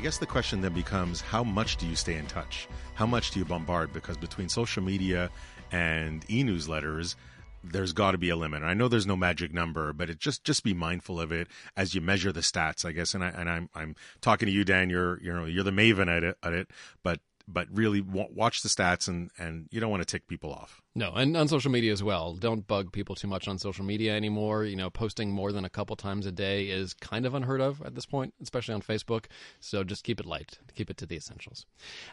I guess the question then becomes how much do you stay in touch? How much do you bombard? Because between social media and e newsletters, there's got to be a limit. I know there's no magic number, but it just just be mindful of it as you measure the stats, I guess. And I and I'm I'm talking to you, Dan. You're you know you're the maven at it, at it but but really w- watch the stats and and you don't want to tick people off. No, and on social media as well. Don't bug people too much on social media anymore. You know, posting more than a couple times a day is kind of unheard of at this point, especially on Facebook. So just keep it light. Keep it to the essentials.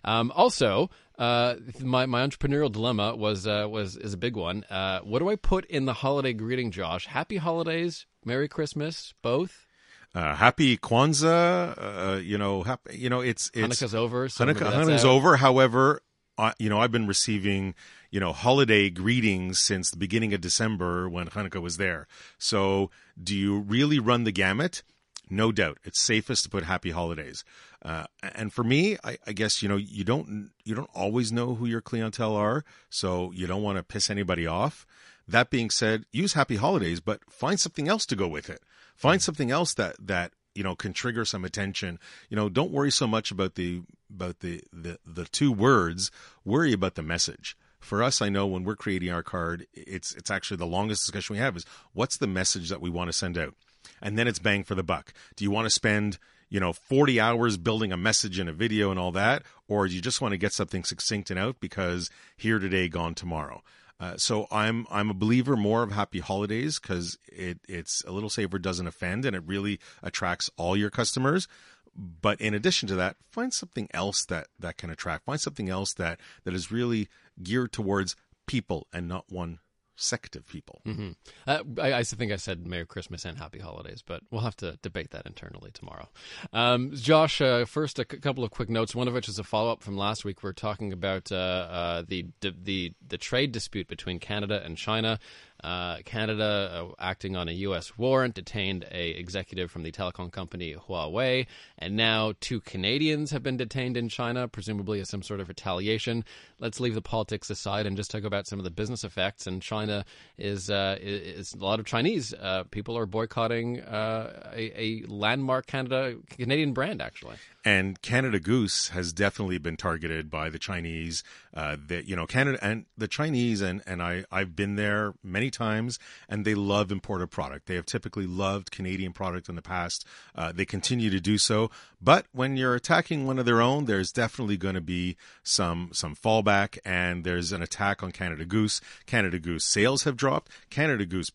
Um, also, uh, my my entrepreneurial dilemma was uh, was is a big one. Uh, what do I put in the holiday greeting, Josh? Happy holidays, Merry Christmas, both. Uh, happy Kwanzaa, uh, you know, happy, you know, it's, it's Hanukkah's over. So Hanukkah, Hanukkah's out. over. However, uh, you know, I've been receiving, you know, holiday greetings since the beginning of December when Hanukkah was there. So, do you really run the gamut? No doubt, it's safest to put Happy Holidays. Uh, and for me, I, I guess you know you don't you don't always know who your clientele are, so you don't want to piss anybody off. That being said, use Happy Holidays, but find something else to go with it. Find something else that that you know can trigger some attention. You know, don't worry so much about the about the the, the two words. Worry about the message. For us, I know when we're creating our card, it's it's actually the longest discussion we have is what's the message that we want to send out, and then it's bang for the buck. Do you want to spend you know 40 hours building a message and a video and all that, or do you just want to get something succinct and out because here today, gone tomorrow? Uh, so I'm I'm a believer more of happy holidays because it it's a little saver doesn't offend and it really attracts all your customers. But in addition to that, find something else that that can attract. Find something else that that is really geared towards people and not one sect of people. hmm Uh, I, I think I said Merry Christmas and Happy Holidays, but we'll have to debate that internally tomorrow. Um, Josh, uh, first a c- couple of quick notes. One of which is a follow up from last week. We're talking about uh, uh, the, the the trade dispute between Canada and China. Uh, Canada, uh, acting on a U.S. warrant, detained a executive from the telecom company Huawei, and now two Canadians have been detained in China, presumably as some sort of retaliation. Let's leave the politics aside and just talk about some of the business effects. And China is uh, is a lot of Chinese uh, people are boycotting uh, a, a landmark Canada Canadian brand, actually. And Canada Goose has definitely been targeted by the Chinese. That you know, Canada and the Chinese, and and I I've been there many times, and they love imported product. They have typically loved Canadian product in the past. Uh, they continue to do so. But when you're attacking one of their own, there's definitely going to be some some fallback, and there's an attack on Canada Goose. Canada Goose sales have dropped. Canada Goose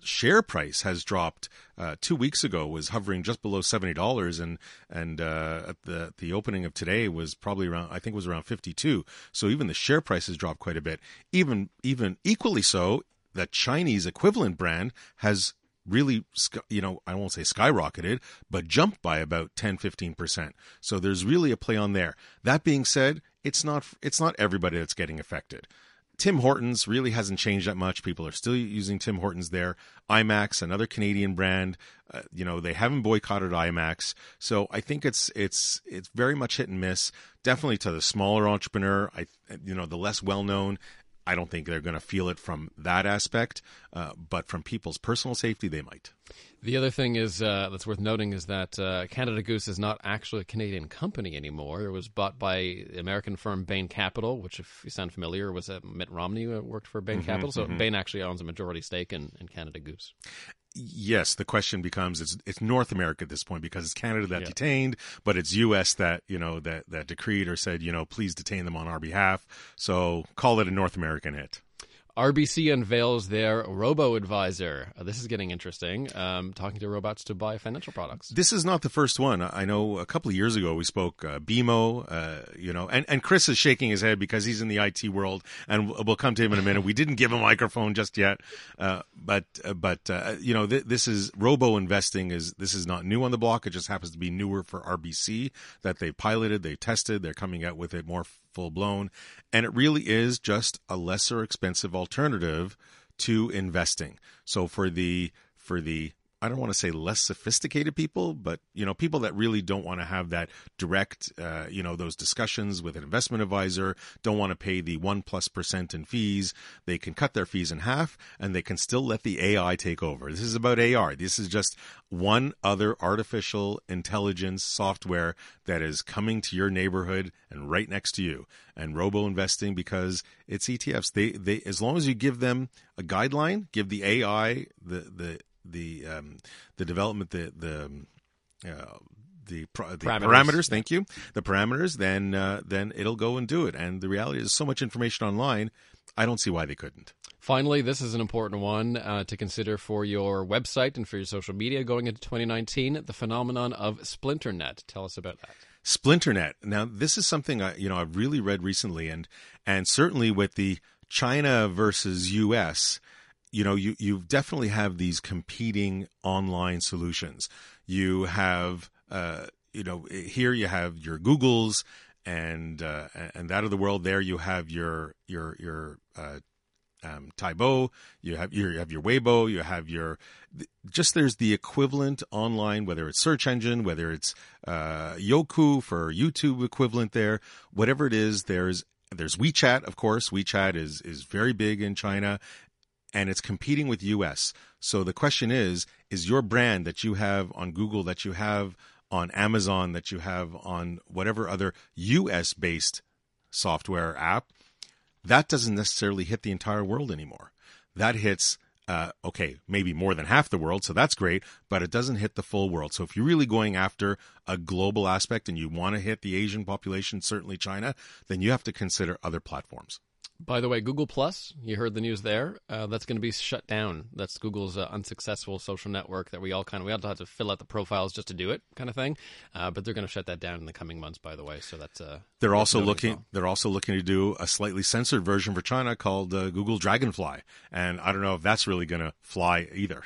share price has dropped. Uh, two weeks ago was hovering just below seventy dollars, and and uh, at the the opening of today was probably around I think it was around fifty two. So even the share price has dropped quite a bit. Even even equally so, the Chinese equivalent brand has really you know i won't say skyrocketed but jumped by about 10 15% so there's really a play on there that being said it's not it's not everybody that's getting affected Tim Hortons really hasn't changed that much. People are still using Tim Hortons there. IMAX, another Canadian brand, uh, you know, they haven't boycotted IMAX. So I think it's it's it's very much hit and miss. Definitely to the smaller entrepreneur, I you know, the less well known. I don't think they're going to feel it from that aspect, uh, but from people's personal safety, they might. The other thing is uh, that's worth noting is that uh, Canada Goose is not actually a Canadian company anymore. It was bought by the American firm Bain Capital, which, if you sound familiar, was uh, Mitt Romney who worked for Bain Capital. So Bain actually owns a majority stake in, in Canada Goose. Yes, the question becomes it's it's North America at this point because it's Canada that Yeah. detained, but it's U.S. that you know that that decreed or said you know please detain them on our behalf. So call it a North American hit. RBC unveils their robo advisor. Uh, this is getting interesting. Um, talking to robots to buy financial products. This is not the first one. I know a couple of years ago we spoke uh, BMO, uh, you know, and, and Chris is shaking his head because he's in the IT world, and we'll come to him in a minute. We didn't give a microphone just yet, uh, but uh, but uh, you know, th- this is robo investing is this is not new on the block. It just happens to be newer for RBC that they piloted, they tested, they're coming out with it more full blown. And it really is just a lesser expensive alternative to investing. So for the for the I don't want to say less sophisticated people, but you know, people that really don't want to have that direct, uh, you know, those discussions with an investment advisor, don't want to pay the one plus percent in fees. They can cut their fees in half, and they can still let the AI take over. This is about AR. This is just one other artificial intelligence software that is coming to your neighborhood and right next to you. And robo investing because it's ETFs. They they as long as you give them a guideline, give the AI the the the um, the development the the uh, the, pro- the parameters. parameters. Thank you. The parameters. Then uh, then it'll go and do it. And the reality is, so much information online. I don't see why they couldn't. Finally, this is an important one uh, to consider for your website and for your social media going into 2019. The phenomenon of Splinternet. Tell us about that. Splinternet. Now, this is something I, you know I've really read recently, and and certainly with the China versus U.S you know you you definitely have these competing online solutions. You have uh, you know here you have your Googles and uh, and that of the world. There you have your your your uh, um, Taobao, you have your you have your Weibo, you have your just there's the equivalent online, whether it's search engine, whether it's uh, Youku for YouTube equivalent there, whatever it is. There's there's WeChat, of course. WeChat is is very big in China, and it's competing with US. So the question is is your brand that you have on Google that you have on Amazon that you have on whatever other US based software app that doesn't necessarily hit the entire world anymore. That hits uh, okay, maybe more than half the world, so that's great, but it doesn't hit the full world. So if you're really going after a global aspect and you want to hit the Asian population, certainly China, then you have to consider other platforms. By the way, Google Plus, you heard the news there. Uh, that's going to be shut down. That's Google's uh, unsuccessful social network that we all kind of we all have to fill out the profiles just to do it, kind of thing. Uh, but they're going to shut that down in the coming months. By the way, so that's uh, they're also looking well. they're also looking to do a slightly censored version for China called uh, Google Dragonfly, and I don't know if that's really going to fly either.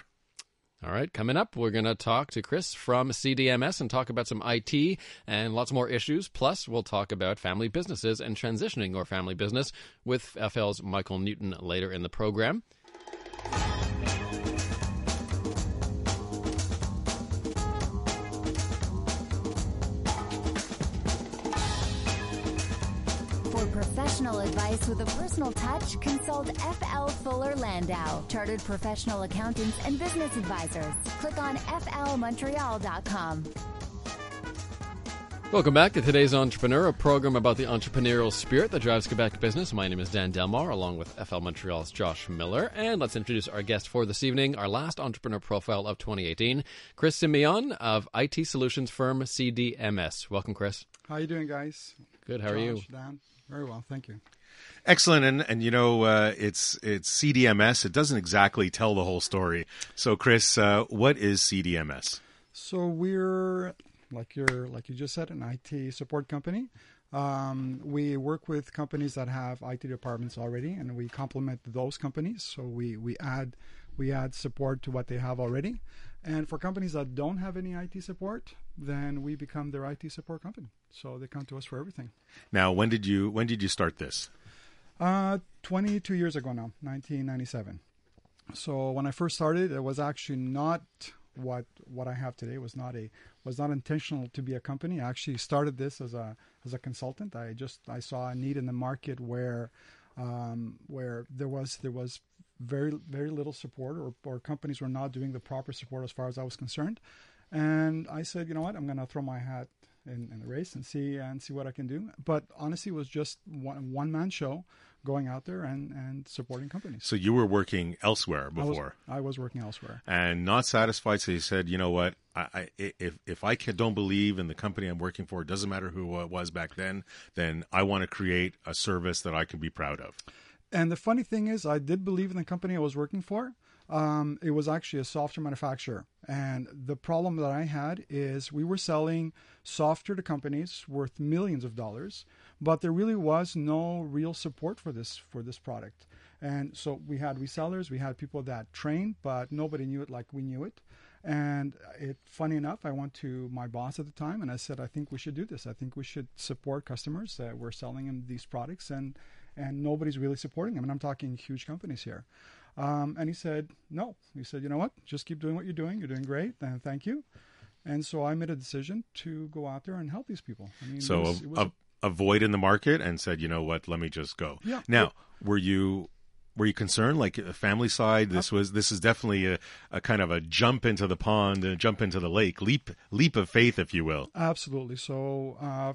All right, coming up, we're going to talk to Chris from CDMS and talk about some IT and lots more issues. Plus, we'll talk about family businesses and transitioning your family business with FL's Michael Newton later in the program. Professional advice with a personal touch, consult FL Fuller Landau, chartered professional accountants and business advisors. Click on flmontreal.com. Welcome back to today's Entrepreneur, a program about the entrepreneurial spirit that drives Quebec business. My name is Dan Delmar, along with FL Montreal's Josh Miller. And let's introduce our guest for this evening, our last entrepreneur profile of 2018, Chris Symeon of IT solutions firm CDMS. Welcome, Chris. How are you doing, guys? Good. How Josh, are you? Dan. Very well, thank you. Excellent, and and you know uh, it's it's CDMS. It doesn't exactly tell the whole story. So, Chris, uh, what is CDMS? So we're like you're like you just said, an IT support company. Um, we work with companies that have IT departments already, and we complement those companies. So we we add we add support to what they have already. And for companies that don't have any IT support, then we become their IT support company. So they come to us for everything. Now, when did you when did you start this? Uh, 22 years ago now, 1997. So when I first started, it was actually not what what I have today. It was not a was not intentional to be a company. I actually started this as a as a consultant. I just I saw a need in the market where um, where there was there was very very little support or, or companies were not doing the proper support as far as I was concerned. And I said, you know what, I'm going to throw my hat in, in, the race and see and see what I can do. But honestly, it was just one one man show, going out there and, and supporting companies. So you were working elsewhere before. I was, I was working elsewhere and not satisfied. So you said, you know what, I, I if if I can, don't believe in the company I'm working for, it doesn't matter who it was back then. Then I want to create a service that I can be proud of And the funny thing is, I did believe in the company I was working for. Um, it was actually a software manufacturer. And the problem that I had is we were selling software to companies worth millions of dollars, but there really was no real support for this for this product. And so we had resellers, we had people that trained, but nobody knew it like we knew it. And it, funny enough, I went to my boss at the time and I said, I think we should do this. I think we should support customers that we're selling them these products and and nobody's really supporting them. And I'm talking huge companies here. Um, and he said, no. He said, you know what? Just keep doing what you're doing. You're doing great. And thank you. And so I made a decision to go out there and help these people. I mean, so it was, it was a, a, void in the market and said, you know what? Let me just go. Yeah. Now, were you were you concerned like a family side this was this is definitely a, a kind of a jump into the pond a jump into the lake leap leap of faith if you will absolutely so uh,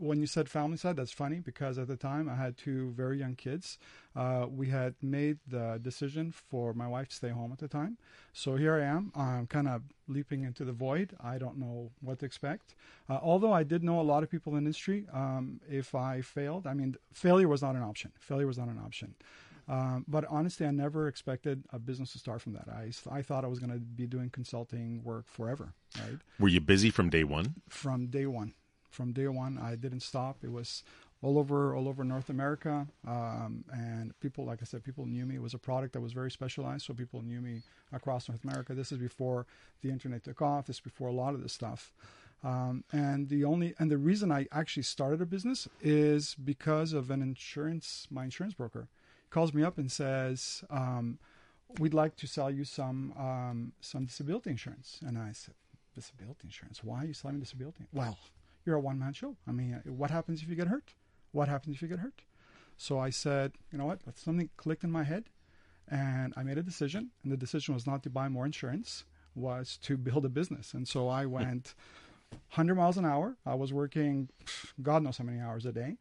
when you said family side that's funny because at the time i had two very young kids uh, we had made the decision for my wife to stay home at the time so here i am i'm kind of leaping into the void i don't know what to expect uh, although i did know a lot of people in the industry um, if i failed i mean failure was not an option failure was not an option um, but honestly, I never expected a business to start from that. I, I thought I was going to be doing consulting work forever. Right? Were you busy from day one? From day one, from day one, I didn't stop. It was all over all over North America, um, and people, like I said, people knew me. It was a product that was very specialized, so people knew me across North America. This is before the internet took off. This is before a lot of this stuff. Um, and the only and the reason I actually started a business is because of an insurance, my insurance broker he calls me up and says, um, "We'd like to sell you some um, some disability insurance." And I said, "Disability insurance? Why are you selling disability?" Well, you're a one man show. I mean, uh, what happens if you get hurt? What happens if you get hurt? So I said, you know what? Something clicked in my head, and I made a decision. And the decision was not to buy more insurance, was to build a business. And so I went 100 miles an hour. I was working, God knows how many hours a day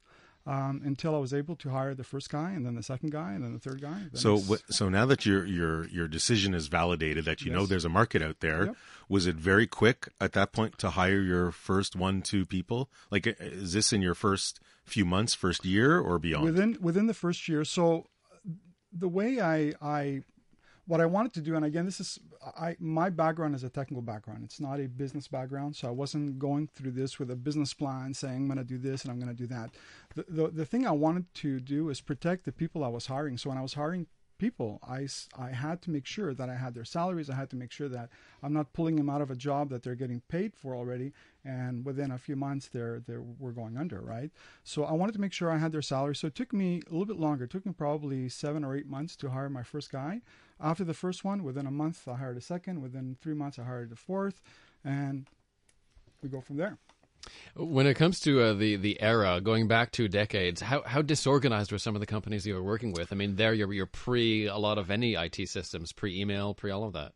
um, until I was able to hire the first guy, and then the second guy, and then the third guy. So, so now that your your your decision is validated, that you yes. know there's a market out there, yep. was it very quick at that point to hire your first one two people? Like, is this in your first few months, first year, or beyond? Within within the first year. So, the way I I what I wanted to do, and again, this is I my background is a technical background. It's not a business background, so I wasn't going through this with a business plan saying I'm going to do this and I'm going to do that. The, the the thing I wanted to do is protect the people I was hiring. So when I was hiring people, I, I had to make sure that I had their salaries. I had to make sure that I'm not pulling them out of a job that they're getting paid for already, and within a few months they're they were going under, right? So I wanted to make sure I had their salary. So it took me a little bit longer. It took me probably seven or eight months to hire my first guy. After the first one, within a month I hired a second. Within three months I hired a fourth, and we go from there. When it comes to uh, the the era going back two decades, how how disorganized were some of the companies you were working with? I mean, there you're, you're pre a lot of any IT systems, pre email, pre all of that.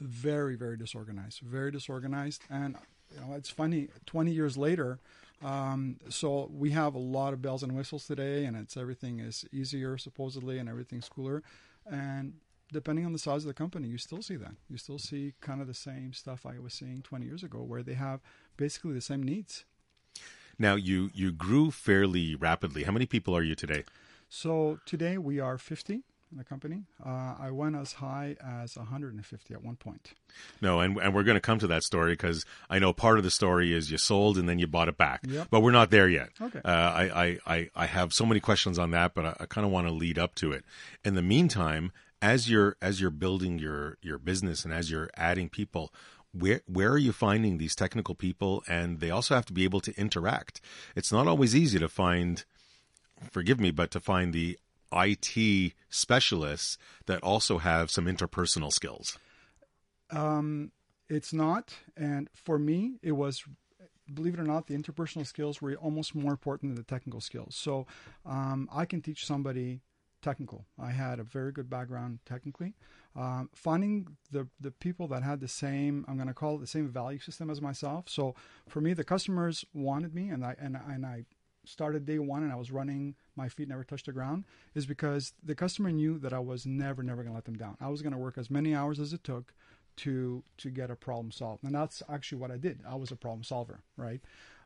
Very very disorganized, very disorganized, and you know it's funny. Twenty years later, um, so we have a lot of bells and whistles today, and it's everything is easier supposedly, and everything's cooler, and depending on the size of the company, you still see that. You still see kind of the same stuff I was seeing 20 years ago, where they have basically the same needs. Now, you you grew fairly rapidly. How many people are you today? So today we are 50 in the company. Uh, I went as high as 150 at one point. No, and and we're going to come to that story because I know part of the story is you sold and then you bought it back. Yep. But we're not there yet. Okay. Uh, I, I, I have so many questions on that, but I, I kind of want to lead up to it. In the meantime, as you're as you're building your your business and as you're adding people where where are you finding these technical people? And they also have to be able to interact. It's not always easy to find forgive me but to find the IT specialists that also have some interpersonal skills. Um it's not. And for me it was believe it or not, the interpersonal skills were almost more important than the technical skills. So um, I can teach somebody technical. I had a very good background technically. Um, finding the the people that had the same, I'm going to call it the same value system as myself. So for me, the customers wanted me, and I and and I started day one, and I was running. My feet never touched the ground. Is because the customer knew that I was never never going to let them down. I was going to work as many hours as it took to to get a problem solved, and that's actually what I did. I was a problem solver, right?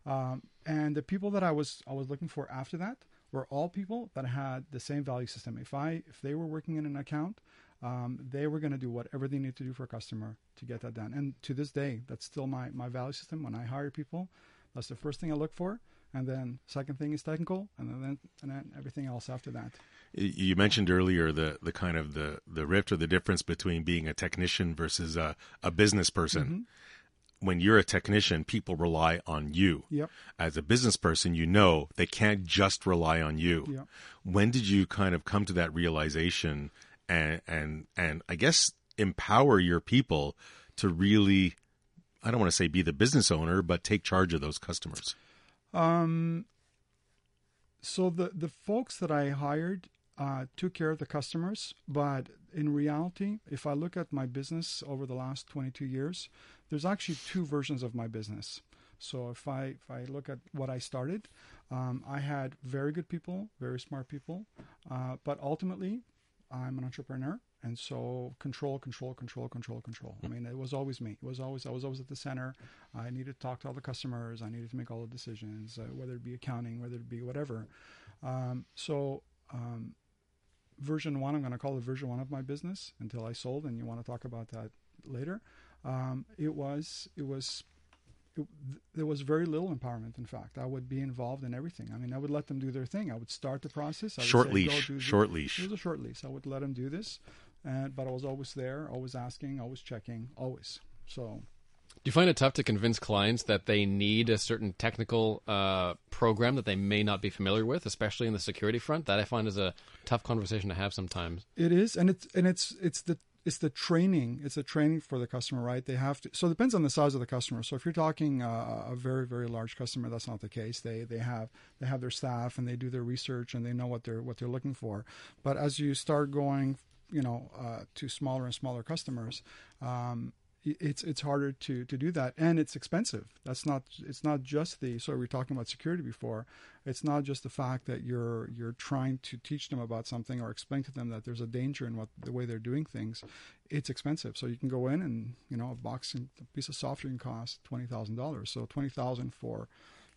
Um, and the people that I was I was looking for after that were all people that had the same value system. If I if they were working in an account, um, they were going to do whatever they need to do for a customer to get that done. And to this day, that's still my my value system. When I hire people, that's the first thing I look for. And then second thing is technical, and then and then everything else after that. You mentioned earlier the the kind of the the rift or the difference between being a technician versus a, a business person. Mm-hmm. When you're a technician, people rely on you. Yep. As a business person, you know they can't just rely on you. Yep. When did you kind of come to that realization and and and I guess empower your people to really I don't want to say be the business owner, but take charge of those customers? Um, so the the folks that I hired uh, took care of the customers, but in reality, if I look at my business over the last 22 years, there's actually two versions of my business. So if I if I look at what I started, um, I had very good people, very smart people, uh, but ultimately, I'm an entrepreneur, and so control, control, control, control, control. I mean, it was always me. It was always I was always at the center. I needed to talk to all the customers. I needed to make all the decisions, uh, whether it be accounting, whether it be whatever. Um, so um, version one, I'm going to call it version one of my business until I sold, and you want to talk about that later. Um, it was it was it, there was very little empowerment. In fact, I would be involved in everything. I mean, I would let them do their thing. I would start the process. I would Short say, leash, "Go do short leash. It was a short leash. I would let them do this, and but I was always there, always asking, always checking, always. So Do you find it tough to convince clients that they need a certain technical uh, program that they may not be familiar with, especially in the security front? That I find is a tough conversation to have sometimes. It is, and it's and it's it's the it's the training. It's the training for the customer, right? They have to. So it depends on the size of the customer. So if you're talking uh, a very very large customer, that's not the case. They they have they have their staff and they do their research and they know what they're what they're looking for. But as you start going, you know, uh, to smaller and smaller customers. Um, it's it's harder to to do that and it's expensive that's not it's not just the so we were talking about security before it's not just the fact that you're you're trying to teach them about something or explain to them that there's a danger in what the way they're doing things it's expensive so you can go in and you know a box and a piece of software can cost $20,000 so 20,000 for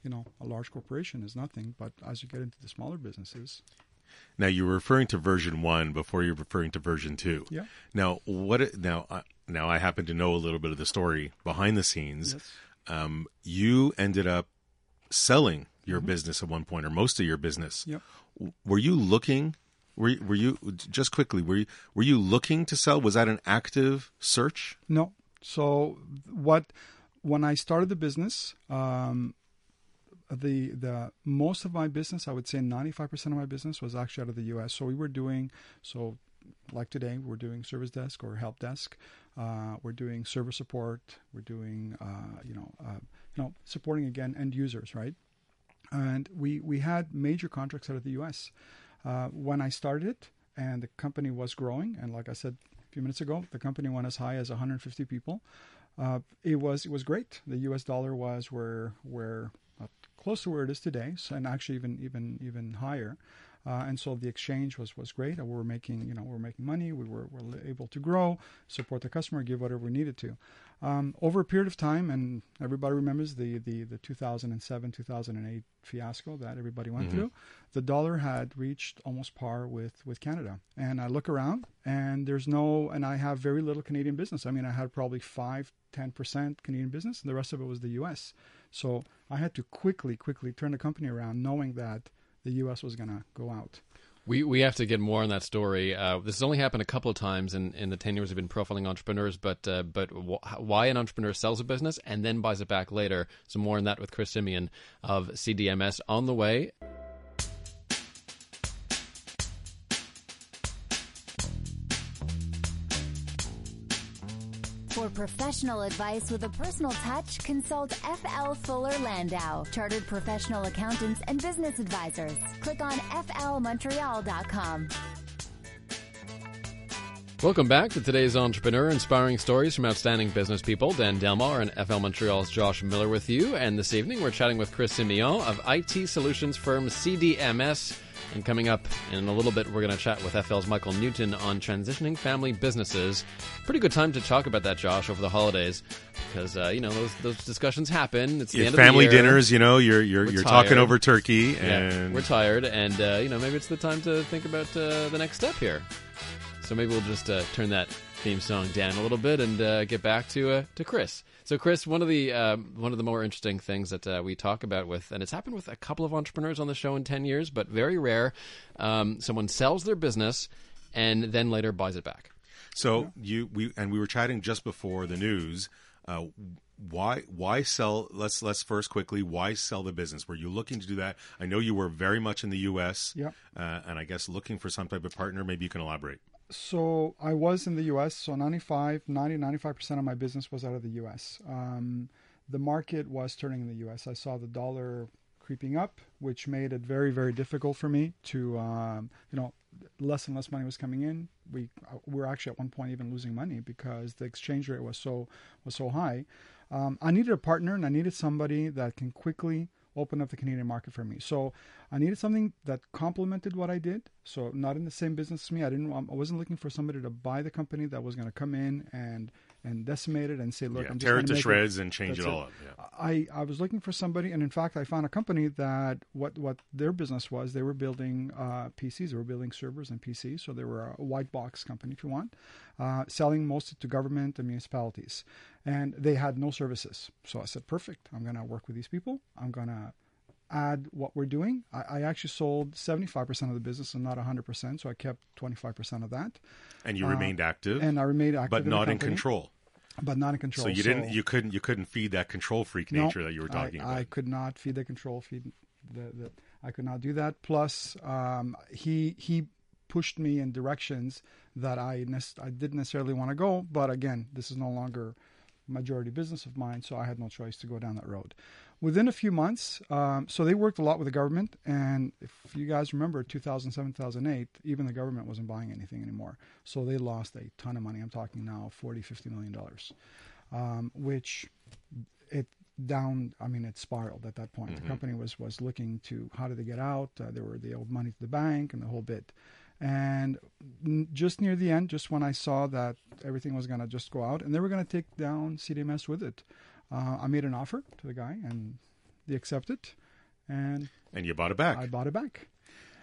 you know a large corporation is nothing but as you get into the smaller businesses Now you were referring to version one before you're referring to version two. Yeah. Now what? Now I now I happen to know a little bit of the story behind the scenes. Yes. Um, you ended up selling your business at one point, or most of your business. Yep. Were you looking? Were you, were you just quickly? Were you were you looking to sell? Was that an active search? No. So what when I started the business, um, the the most of my business, I would say 95% of my business was actually out of the U.S. So we were doing so like today, we're doing service desk or help desk. Uh, we're doing server support. We're doing uh, you know uh, you know supporting again end users, right? And we we had major contracts out of the U.S. Uh, when I started, and the company was growing, and like I said a few minutes ago, the company went as high as 150 people. Uh, it was it was great. The U.S. dollar was where where uh, close to where it is today, so, and actually even even even higher. Uh, and so the exchange was was great. We were making you know we were making money. We were, were able to grow, support the customer, give whatever we needed to. Um, over a period of time, and everybody remembers the the, the 2007 2008 fiasco that everybody went through. The dollar had reached almost par with with Canada. And I look around, and there's no, and I have very little Canadian business. I mean, I had probably five 10% Canadian business, and the rest of it was the U.S. So I had to quickly, quickly turn the company around, knowing that the U.S. was going to go out. We we have to get more on that story. Uh, this has only happened a couple of times in, in the ten years we've been profiling entrepreneurs. But uh, but wh- why an entrepreneur sells a business and then buys it back later? So more on that with Chris Symeon of CDMS on the way. For professional advice with a personal touch, consult FL Fuller Landau, Chartered Professional Accountants and Business Advisors. Click on flmontreal.com. Welcome back to today's Entrepreneur Inspiring Stories from Outstanding Business People. Dan Delmar and FL Montreal's Josh Miller with you. And this evening we're chatting with Chris Symeon of IT solutions firm CDMS. And coming up in a little bit, we're going to chat with FL's Michael Newton on transitioning family businesses. Pretty good time to talk about that, Josh, over the holidays, because uh, you know those those discussions happen. It's the Yeah, end family of the year. dinners, you know, you're you're We're you're tired. talking over turkey, Yeah, and we're tired, and uh, you know maybe it's the time to think about uh, the next step here. So maybe we'll just uh, turn that theme song down a little bit and uh, get back to uh, to Chris. So Chris, one of the um, one of the more interesting things that uh, we talk about with, and it's happened with a couple of entrepreneurs on the show in ten years, but very rare. Um, someone sells their business and then later buys it back. So you we and we were chatting just before the news. Uh, why why sell? Let's let's first quickly. Why sell the business? Were you looking to do that? I know you were very much in the U.S. Yep. Uh, and I guess looking for some type of partner. Maybe you can elaborate. So I was in the U.S. So 95, 90, 95 percent of my business was out of the U.S. Um, the market was turning in the U.S. I saw the dollar creeping up, which made it very, very difficult for me to, um, you know, less and less money was coming in. We we were actually at one point even losing money because the exchange rate was so was so high. Um, I needed a partner, and I needed somebody that can quickly open up the Canadian market for me. So I needed something that complemented what I did. So not in the same business as me. I didn't. I wasn't looking for somebody to buy the company that was going to come in and and decimate it and say, look, yeah, I'm tear it to shreds and change That's it it. all up. Yeah. I, I was looking for somebody, and in fact, I found a company that what what their business was. They were building uh, PCs. They were building servers and PCs. So they were a white box company, if you want, uh, selling mostly to government and municipalities. And they had no services. So I said, perfect. I'm going to work with these people. I'm going to add what we're doing. I, I actually sold 75% of the business and not 100%. So I kept 25% of that. And you remained active, Uh, And I remained active but in not in control. But not in control. So you didn't you couldn't you couldn't feed that control freak No, nature that you were talking I, about. I could not feed the control feed the, the I could not do that. Plus, um, he he pushed me in directions that I nec- I didn't necessarily want to go. But again, this is no longer majority business of mine, so I had no choice to go down that road. Within a few months, um, so they worked a lot with the government, and if you guys remember 2007, 2008, even the government wasn't buying anything anymore. So they lost a ton of money. I'm talking now 40, 50 million dollars, um, which it down i mean it spiraled at that point the company was was looking to how did they get out uh, they were they owed money to the bank and the whole bit and just near the end just when i saw that everything was going to just go out and they were going to take down cdms with it uh, i made an offer to the guy and they accepted and and you bought it back. i bought it back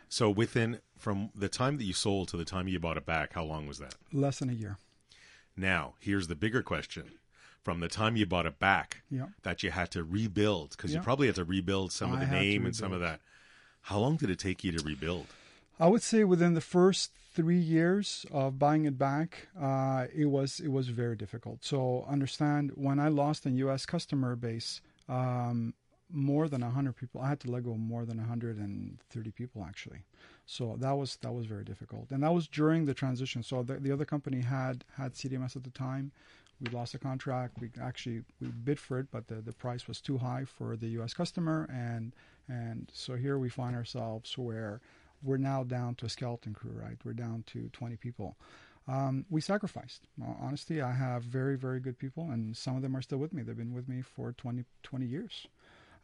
so within from the time that you sold to the time you bought it back, how long was that? less than a year Now, here's the bigger question. From the time you bought it back, Yeah. that you had to rebuild, because you probably had to rebuild some of the to name and some of that. How long did it take you to rebuild? I would say within the first three years of buying it back, uh, it was it was very difficult. So understand when I lost a U.S. customer base, um, more than hundred people, I had to let go more than hundred and thirty people actually. So that was that was very difficult, and that was during the transition. So the, the other company had had CDMS at the time. We lost the contract. We actually we bid for it, but the, the price was too high for the U.S. customer, and and so here we find ourselves where we're now down to a skeleton crew, right? We're down to 20 people. Um, we sacrificed. Uh, honestly, I have very, very good people, and some of them are still with me. They've been with me for 20, 20 years.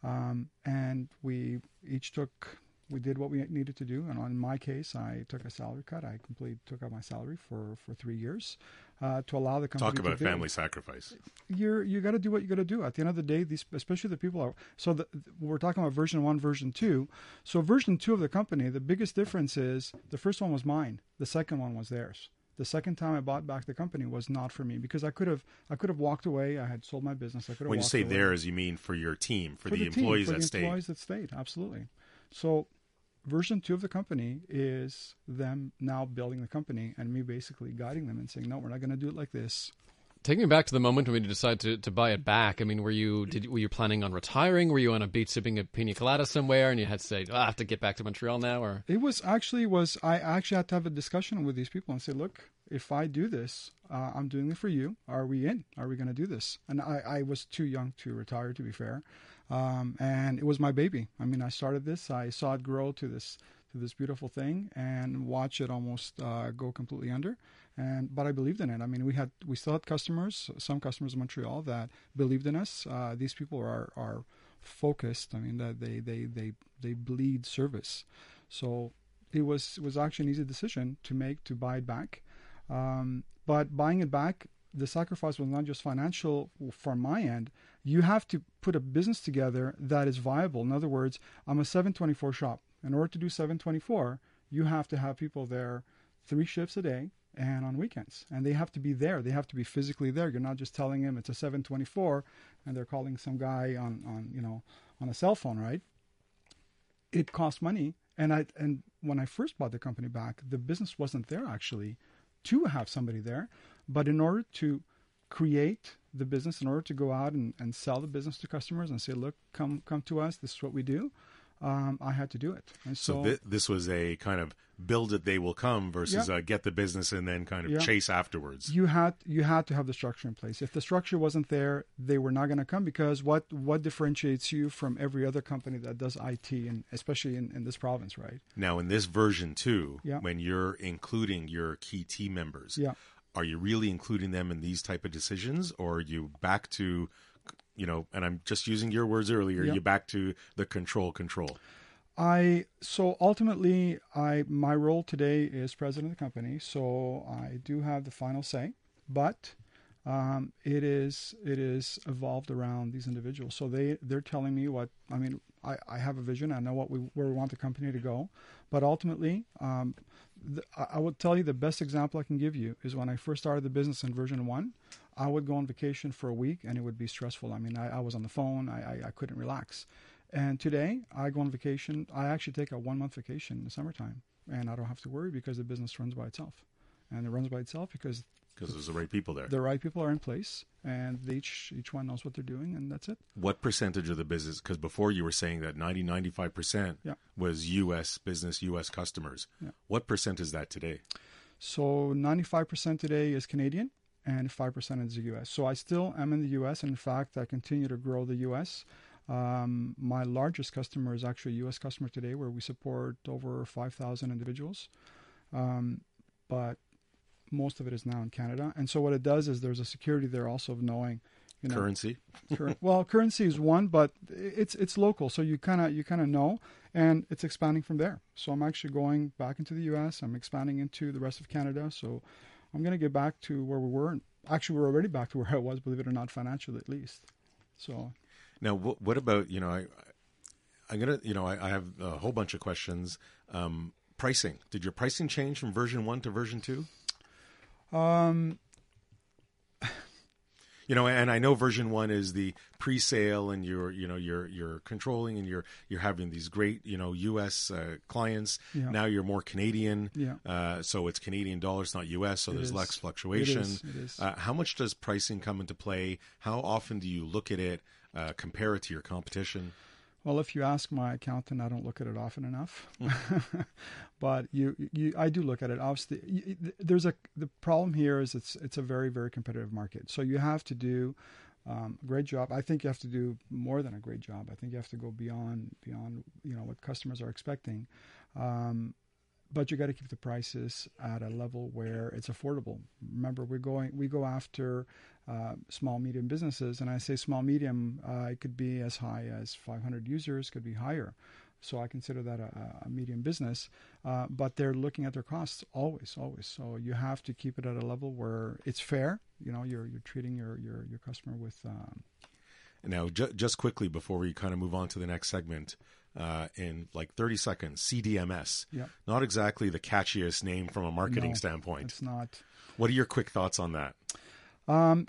Um, and we each took, we did what we needed to do. And on my case, I took a salary cut. I completely took out my salary for, for three years uh, to allow the company Talk about family sacrifice. you're you got to do what you got to do at the end of the day these especially the people are so the, we're talking about version 1 version 2 so version 2 of the company the biggest difference is the first one was mine the second one was theirs the second time I bought back the company was not for me because I could have I could have walked away. I had sold my business. I could have. When you say away. theirs, you mean for your team, for, the, team, employees for that the stayed. employees that stayed. Absolutely. So, version two of the company is them now building the company and me basically guiding them and saying, "No, we're not going to do it like this. Take me back to the moment when you decided to, to buy it back. I mean, were you did were you planning on retiring? Were you on a beach sipping a pina colada somewhere, and you had to say, oh, "I have to get back to Montreal now"? Or It was actually was I actually had to have a discussion with these people and say, look, if I do this, uh, I'm doing it for you. Are we in? Are we going to do this? And I, I was too young to retire, to be fair, um, and it was my baby. I mean, I started this, I saw it grow to this to this beautiful thing, and watch it almost uh, go completely under. And but I believed in it. I mean, we had we still had customers, some customers in Montreal that believed in us. Uh, these people are are focused. I mean, that they they they they bleed service. So it was it was actually an easy decision to make to buy it back. Um, but buying it back, the sacrifice was not just financial from my end. You have to put a business together that is viable. In other words, I'm a 724 shop. In order to do 724, you have to have people there three shifts a day and on weekends. And they have to be there. They have to be physically there. You're not just telling them it's a 724 and they're calling some guy on, on you know on a cell phone, right? It costs money. And I and when I first bought the company back, the business wasn't there actually to have somebody there. But in order to create the business, in order to go out and, and sell the business to customers and say, look, come come to us, this is what we do, um, I had to do it. And so, So thi- this was a kind of build it, they will come versus Yeah. uh, get the business and then kind of Yeah. chase afterwards. you had you had to have the structure in place. If the structure wasn't there, they were not going to come because what what differentiates you from every other company that does IT and especially in, in this province, right? Now, in this version two, Yeah. when you're including your key team members, Yeah. Are you really including them in these type of decisions, or are you back to, you know? And I'm just using your words earlier. Yeah. You back to the control, control. I so ultimately I my role today is president of the company, so I do have the final say, but um, it is it is evolved around these individuals. So they they're telling me what I mean. I, I have a vision. I know what we where we want the company to go, but ultimately, um, the, I would tell you the best example I can give you is when I first started the business in version one. I would go on vacation for a week and it would be stressful. I mean, I, I was on the phone. I, I, I couldn't relax. And today, I go on vacation. I actually take a one month vacation in the summertime, and I don't have to worry because the business runs by itself. And it runs by itself because Because there's the right people there. the right people are in place, and each each one knows what they're doing, and that's it. What percentage of the business? Because before you were saying that 90, 95 percent Yeah. was U.S. business, U.S. customers. Yeah. What percent is that today? So 95% today is Canadian, and 5% is the U.S. So I still am in the U.S. And in fact, I continue to grow the U.S. Um, my largest customer is actually a U.S. customer today, where we support over 5,000 individuals. Um, but most of it is now in Canada. And so what it does is there's a security there also of knowing, you know, Currency. Cur- well, currency is one, but it's it's local, so you kind of you kind of know, and it's expanding from there. So I'm actually going back into the U.S. I'm expanding into the rest of Canada. So I'm going to get back to where we were. Actually, we're already back to where I was, believe it or not, financially at least. So Now, what, what about you know? I, I'm gonna you know I, I have a whole bunch of questions. Um, pricing. Did your pricing change from version one to version two? Um, You know, and I know version one is the pre-sale, and you're you know you're you're controlling, and you're you're having these great you know U.S. Uh, clients. Yeah. Now you're more Canadian, Yeah. uh, so it's Canadian dollars, not U.S. So It there's is. less fluctuation. is. It is. Uh, how much does pricing come into play? How often do you look at it, uh, compare it to your competition? Well, if you ask my accountant, I don't look at it often enough. but you, you, I do look at it. Obviously, there's a the problem here is it's it's a very very competitive market. So you have to do um, a great job. I think you have to do more than a great job. I think you have to go beyond beyond you know what customers are expecting. Um, but you got to keep the prices at a level where it's affordable. Remember, we're going we go after uh, small medium businesses, and I say small medium, uh, it could be as high as 500 users, could be higher. So I consider that a, a medium business, uh, but they're looking at their costs always, always. So you have to keep it at a level where it's fair. You know, you're you're treating your your, your customer with um, Now, ju- just quickly before we kind of move on to the next segment, uh, in like 30 seconds, CDMS. Yeah. Not exactly the catchiest name from a marketing No, standpoint. it's not. What are your quick thoughts on that? Um,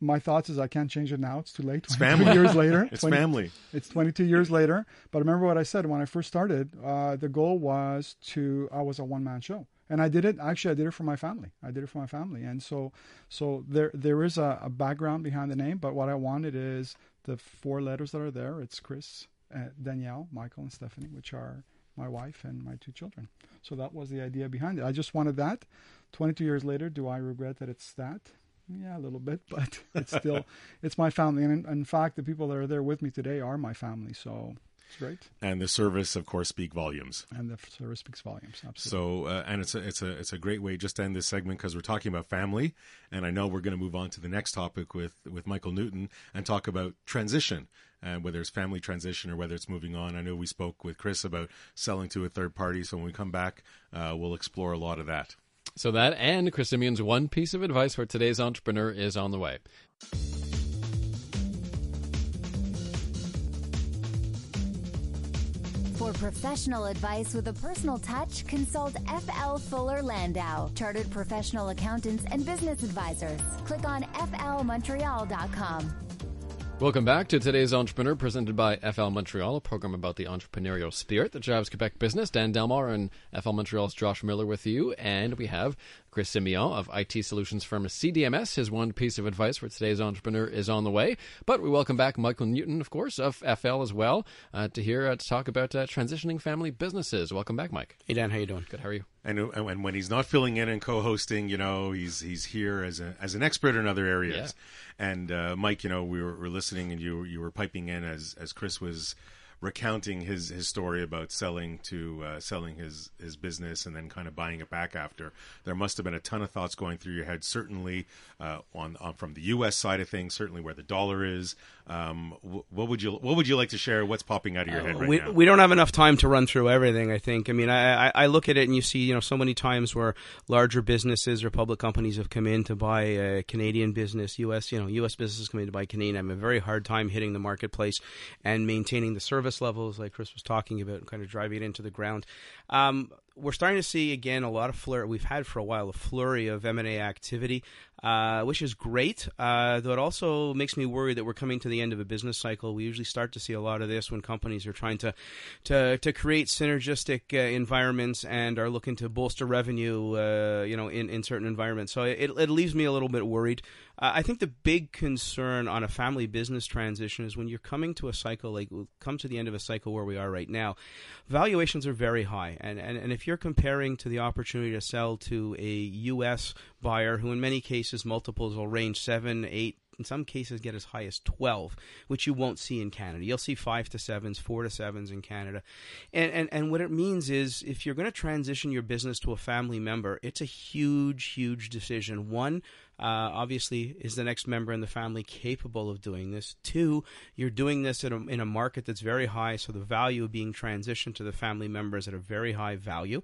my thoughts is I can't change it now. It's too late. It's 22 family. years later. It's 20 family. It's 22 years later. But remember what I said when I first started. Uh, the goal was to I was a one man show, and I did it. Actually, I did it for my family. I did it for my family, and so so there there is a, a background behind the name. But what I wanted is the four letters that are there. It's Chris, uh, Danielle, Michael, and Stephanie, which are my wife and my two children. So that was the idea behind it. I just wanted that. 22 years later, do I regret that it's that? Yeah, a little bit, but it's still it's my family, and in, in fact, the people that are there with me today are my family. So That's great. And the service, of course, speak volumes. And the service speaks volumes. Absolutely. So, uh, and it's a it's a it's a great way just to end this segment because we're talking about family, and I know we're going to move on to the next topic with with Michael Newton and talk about transition and whether it's family transition or whether it's moving on. I know we spoke with Chris about selling to a third party, so when we come back, uh, we'll explore a lot of that. So that and Chris Symeon's one piece of advice for today's entrepreneur is on the way. For professional advice with a personal touch, consult FL Fuller Landau, Chartered Professional Accountants and Business Advisors. Click on flmontreal.com. Welcome back to today's Entrepreneur, presented by FL Montreal, a program about the entrepreneurial spirit that drives Quebec business. Dan Delmar and FL Montreal's Josh Miller with you, and we have Chris Symeon of IT solutions firm CDMS. His one piece of advice for today's entrepreneur is on the way. But we welcome back Michael Newton, of course, of FL as well, uh, to hear uh, to talk about uh, transitioning family businesses. Welcome back, Mike. Hey Dan, how you doing? Good. How are you? And, and when he's not filling in and co-hosting, you know, he's he's here as a as an expert in other areas. Yeah. And uh, Mike, you know, we were, were listening, and you you were piping in as as Chris was recounting his his story about selling to uh, selling his his business and then kind of buying it back after. There must have been a ton of thoughts going through your head. Certainly uh, on, on from the U.S. side of things, certainly where the dollar is. Um, what would you what would you like to share? What's popping out of your head right we, now? We don't have enough time to run through everything. I think. I mean, I, I look at it and you see, you know, so many times where larger businesses or public companies have come in to buy a Canadian business, U.S. You know, U.S. businesses come in to buy Canadian. I have a very hard time hitting the marketplace and maintaining the service levels, like Chris was talking about, and kind of driving it into the ground. Um, we're starting to see again a lot of flurry. We've had for a while a flurry of M and A activity, uh, which is great. Uh, though it also makes me worry that we're coming to the end of a business cycle. We usually start to see a lot of this when companies are trying to to, to create synergistic uh, environments and are looking to bolster revenue, uh, you know, in, in certain environments. So it, it leaves me a little bit worried. Uh, I think the big concern on a family business transition is when you're coming to a cycle, like come to the end of a cycle where we are right now, valuations are very high. And, and, and if you're comparing to the opportunity to sell to a U.S. buyer, who in many cases multiples will range seven, eight, in some cases get as high as 12, which you won't see in Canada. You'll see 5 to 7s, 4 to 7s in Canada. And, and, and what it means is if you're going to transition your business to a family member, it's a huge, huge decision. One, uh, obviously, is the next member in the family capable of doing this? Two, you're doing this in a, in a market that's very high, so the value of being transitioned to the family member is at a very high value.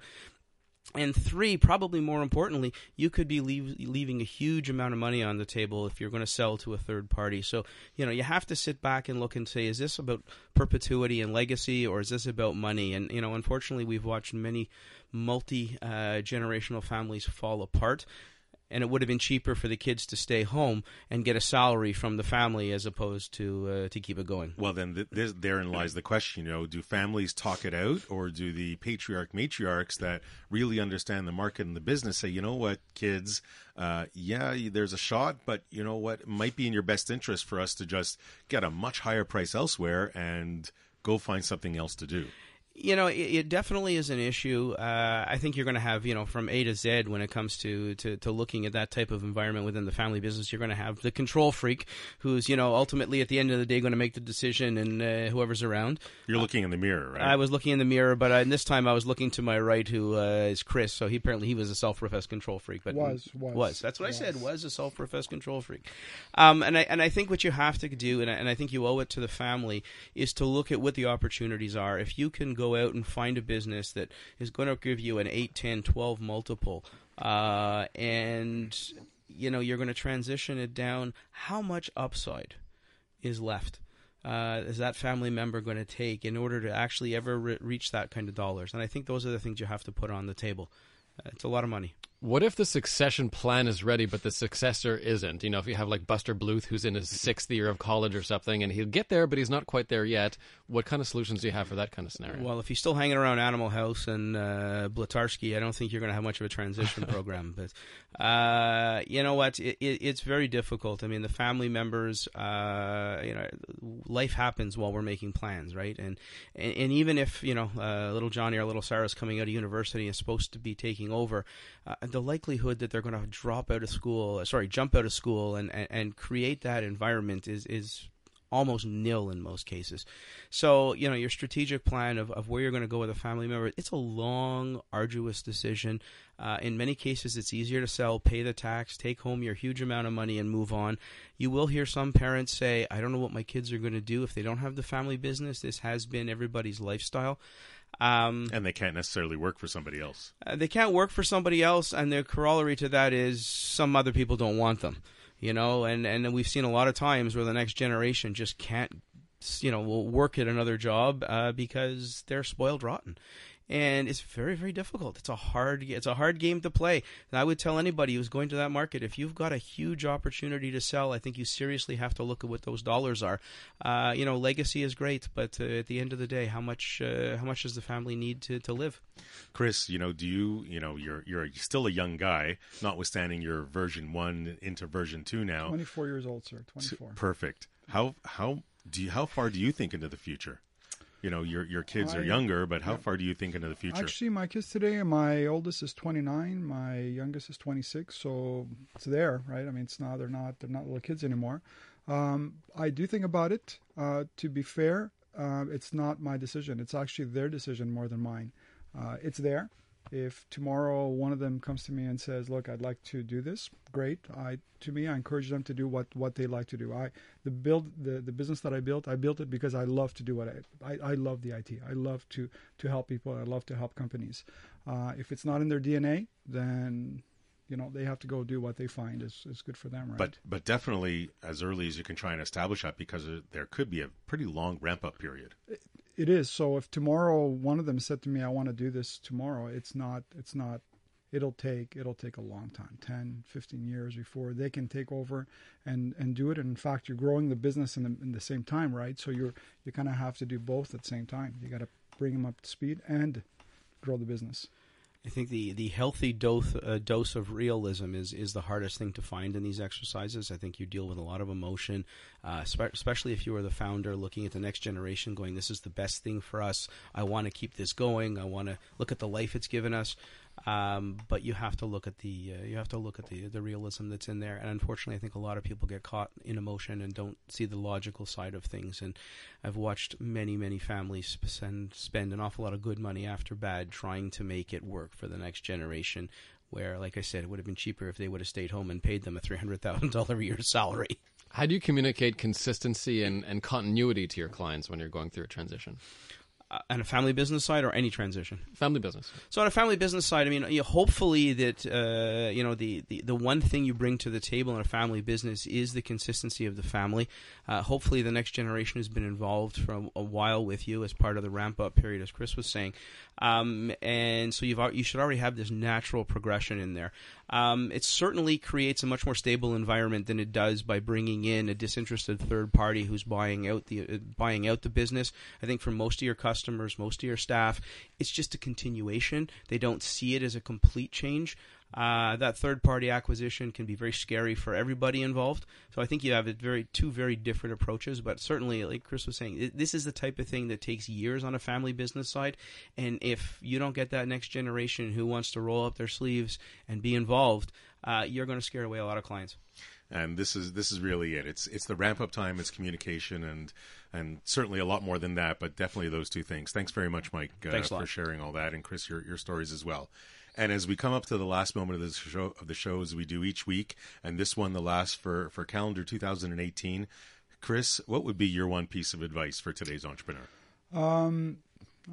And three, probably more importantly, you could be leave, leaving a huge amount of money on the table if you're going to sell to a third party. So, you know, you have to sit back and look and say, is this about perpetuity and legacy or is this about money? And, you know, unfortunately, we've watched many multi uh, generational families fall apart and it would have been cheaper for the kids to stay home and get a salary from the family as opposed to uh, to keep it going. Well, then th- therein lies the question. You know, do families talk it out, or do the patriarch matriarchs that really understand the market and the business say, you know what, kids, uh, yeah, there's a shot, but you know what, it might be in your best interest for us to just get a much higher price elsewhere and go find something else to do you know, it, it, definitely is an issue. Uh, I think you're going to have, you know, from A to Z when it comes to, to, to, looking at that type of environment within the family business. You're going to have the control freak who's, you know, ultimately at the end of the day going to make the decision and uh, whoever's around. You're looking in the mirror, right? I was looking in the mirror, but uh, this time I was looking to my right, who uh, is Chris. So he apparently he was a self-professed control freak, but was was was. That's what was. I said. Was a self-professed control freak. Um, and I and I think what you have to do, and I, and I think you owe it to the family, is to look at what the opportunities are. If you can go out and find a business that is going to give you an 8, 10, 12 multiple, uh, and you know you're going to transition it down, how much upside is left? Uh, is that family member going to take in order to actually ever re- reach that kind of dollars? And I think those are the things you have to put on the table. Uh, it's a lot of money. What if the succession plan is ready, but the successor isn't? You know, if you have like Buster Bluth, who's in his sixth year of college or something, and he'll get there, but he's not quite there yet. What kind of solutions do you have for that kind of scenario? Well, if he's still hanging around Animal House and uh, Blutarsky, I don't think you're going to have much of a transition program. But uh, you know what? It, it, it's very difficult. I mean, the family members, uh, you know, life happens while we're making plans, right? And and, and even if you know, uh, little Johnny or little Sarah's coming out of university and is supposed to be taking over uh, the likelihood that they're going to drop out of school, uh, sorry, jump out of school and, and, and create that environment is, is almost nil in most cases. So, you know, your strategic plan of, of where you're going to go with a family member, it's a long, arduous decision. Uh, in many cases, it's easier to sell, pay the tax, take home your huge amount of money, and move on. You will hear some parents say, I don't know what my kids are going to do if they don't have the family business. This has been everybody's lifestyle. Um, and they can't necessarily work for somebody else. Uh, they can't work for somebody else, and the corollary to that is some other people don't want them. You know, and and we've seen a lot of times where the next generation just can't, you know, will work at another job uh, because they're spoiled rotten and it's very very difficult. It's a hard it's a hard game to play. And I would tell anybody who's going to that market if you've got a huge opportunity to sell, I think you seriously have to look at what those dollars are. Uh, you know, legacy is great, but uh, at the end of the day, how much uh, how much does the family need to, to live? Chris, you know, do you you know you're you're still a young guy, notwithstanding your version one into version two now. Twenty four years old, sir. Twenty four. Perfect. How how do you, how far do you think into the future? You know your your kids I, are younger, but how yeah. far do you think into the future? Actually, my kids today, my oldest is 29, my youngest is 26, so it's there, right? I mean, it's not they're not they're not little kids anymore. Um, I do think about it. Uh, to be fair, uh, it's not my decision. It's actually their decision more than mine. Uh, it's there if tomorrow one of them comes to me and says, "Look, I'd like to do this," great. I to me, I encourage them to do what what they like to do. I the build the, the business that I built, I built it because I love to do what I I, I love the IT. I love to to help people. I love to help companies. Uh, if it's not in their DNA, then you know they have to go do what they find is, is good for them right but but definitely as early as you can try and establish that because there could be a pretty long ramp up period it is. So if tomorrow one of them said to me, "I want to do this tomorrow," it's not. It's not. It'll take. It'll take a long time 10, 15 years before they can take over and and do it. And in fact, you're growing the business in the in the same time, right? So you're you kind of have to do both at the same time. You got to bring them up to speed and grow the business. I think the, the healthy dose, uh, dose of realism is, is the hardest thing to find in these exercises. I think you deal with a lot of emotion, uh, spe- especially if you are the founder looking at the next generation going, this is the best thing for us. I want to keep this going. I want to look at the life it's given us. Um, but you have to look at the uh, you have to look at the the realism that's in there. And unfortunately, I think a lot of people get caught in emotion and don't see the logical side of things. And I've watched many many families spend spend an awful lot of good money after bad trying to make it work for the next generation. Where, like I said, it would have been cheaper if they would have stayed home and paid them a three hundred thousand dollar a year salary. How do you communicate consistency and, and continuity to your clients when you're going through a transition? On a family business side or any transition? Family business. So on a family business side, I mean, you know, hopefully that uh, you know the, the the one thing you bring to the table in a family business is the consistency of the family. Uh, hopefully, the next generation has been involved for a, a, while with you as part of the ramp up period, as Chris was saying, um, and so you've you should already have this natural progression in there. Um, it certainly creates a much more stable environment than it does by bringing in a disinterested third party who's buying out the uh, buying out the business. I think for most of your customers, most of your staff, it's just a continuation. They don't see it as a complete change. Uh, that third party acquisition can be very scary for everybody involved. So I think you have very two very different approaches. But certainly, like Chris was saying, this is the type of thing that takes years on a family business side. And if you don't get that next generation who wants to roll up their sleeves and be involved, uh, you're going to scare away a lot of clients and this is this is really it. It's it's the ramp up time, it's communication, and and certainly a lot more than that, but definitely those two things. Thanks very much, Mike, uh, for sharing all that, and Chris, your your stories as well. And as we come up to the last moment of the show, of the show as we do each week, and this one the last for for calendar 2018, Chris, what would be your one piece of advice for today's entrepreneur? Um,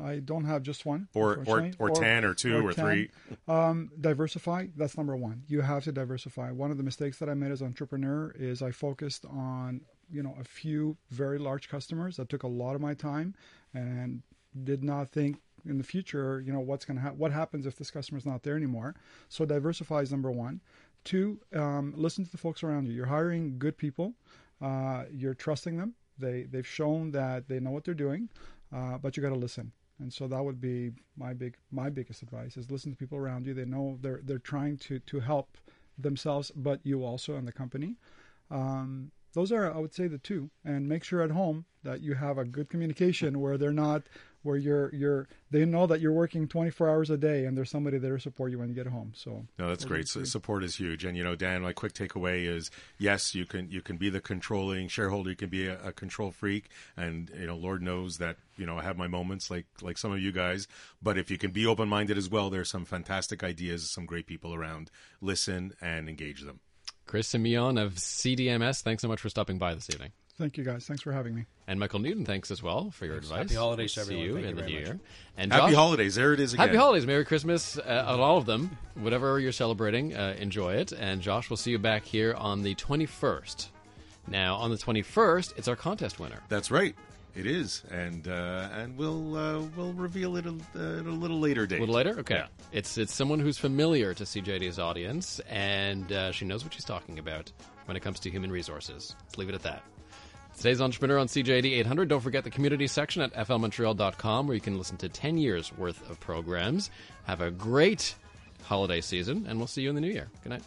I don't have just one. Or or, or, or ten or two or, or three. Um, diversify. That's number one. You have to diversify. One of the mistakes that I made as an entrepreneur is I focused on you know a few very large customers that took a lot of my time and did not think in the future, you know, what's going to ha- what happens if this customer is not there anymore. So diversify is number one. Two, um, listen to the folks around you. You're hiring good people. Uh, you're trusting them. They they've shown that they know what they're doing, uh, but you got to listen. And so that would be my big my biggest advice is listen to people around you. They know they're they're trying to to help themselves, but you also and the company. Um, those are I would say the two. And make sure at home that you have a good communication where they're not where you're you're they know that you're working 24 hours a day and there's somebody there to support you when you get home. So no, that's great. So, support is huge, and you know, Dan, my quick takeaway is yes, you can you can be the controlling shareholder, you can be a, a control freak, and you know, Lord knows that you know I have my moments like like some of you guys, but if you can be open minded as well, there's some fantastic ideas, some great people around. Listen and engage them. Chris Symeon of CDMS, thanks so much for stopping by this evening. Thank you, guys. Thanks for having me. And Michael Newton, thanks as well for your Thanks. advice. Happy holidays, we'll everyone. See you Thank in you the new much. year. And Happy Josh, holidays. There it is again. Happy holidays, Merry Christmas uh, on all of them. Whatever you're celebrating, uh, enjoy it. And Josh, we'll see you back here on the 21st. Now, on the 21st, it's our contest winner. That's right. It is, and uh, and we'll uh, we'll reveal it a, uh, at a little later date. A little later, okay. Yeah. It's it's someone who's familiar to CJAD's audience, and uh, she knows what she's talking about when it comes to human resources. Let's leave it at that. Today's Entrepreneur on CJAD 800. Don't forget the community section at flmontreal.com where you can listen to 10 years worth of programs. Have a great holiday season, and we'll see you in the new year. Good night.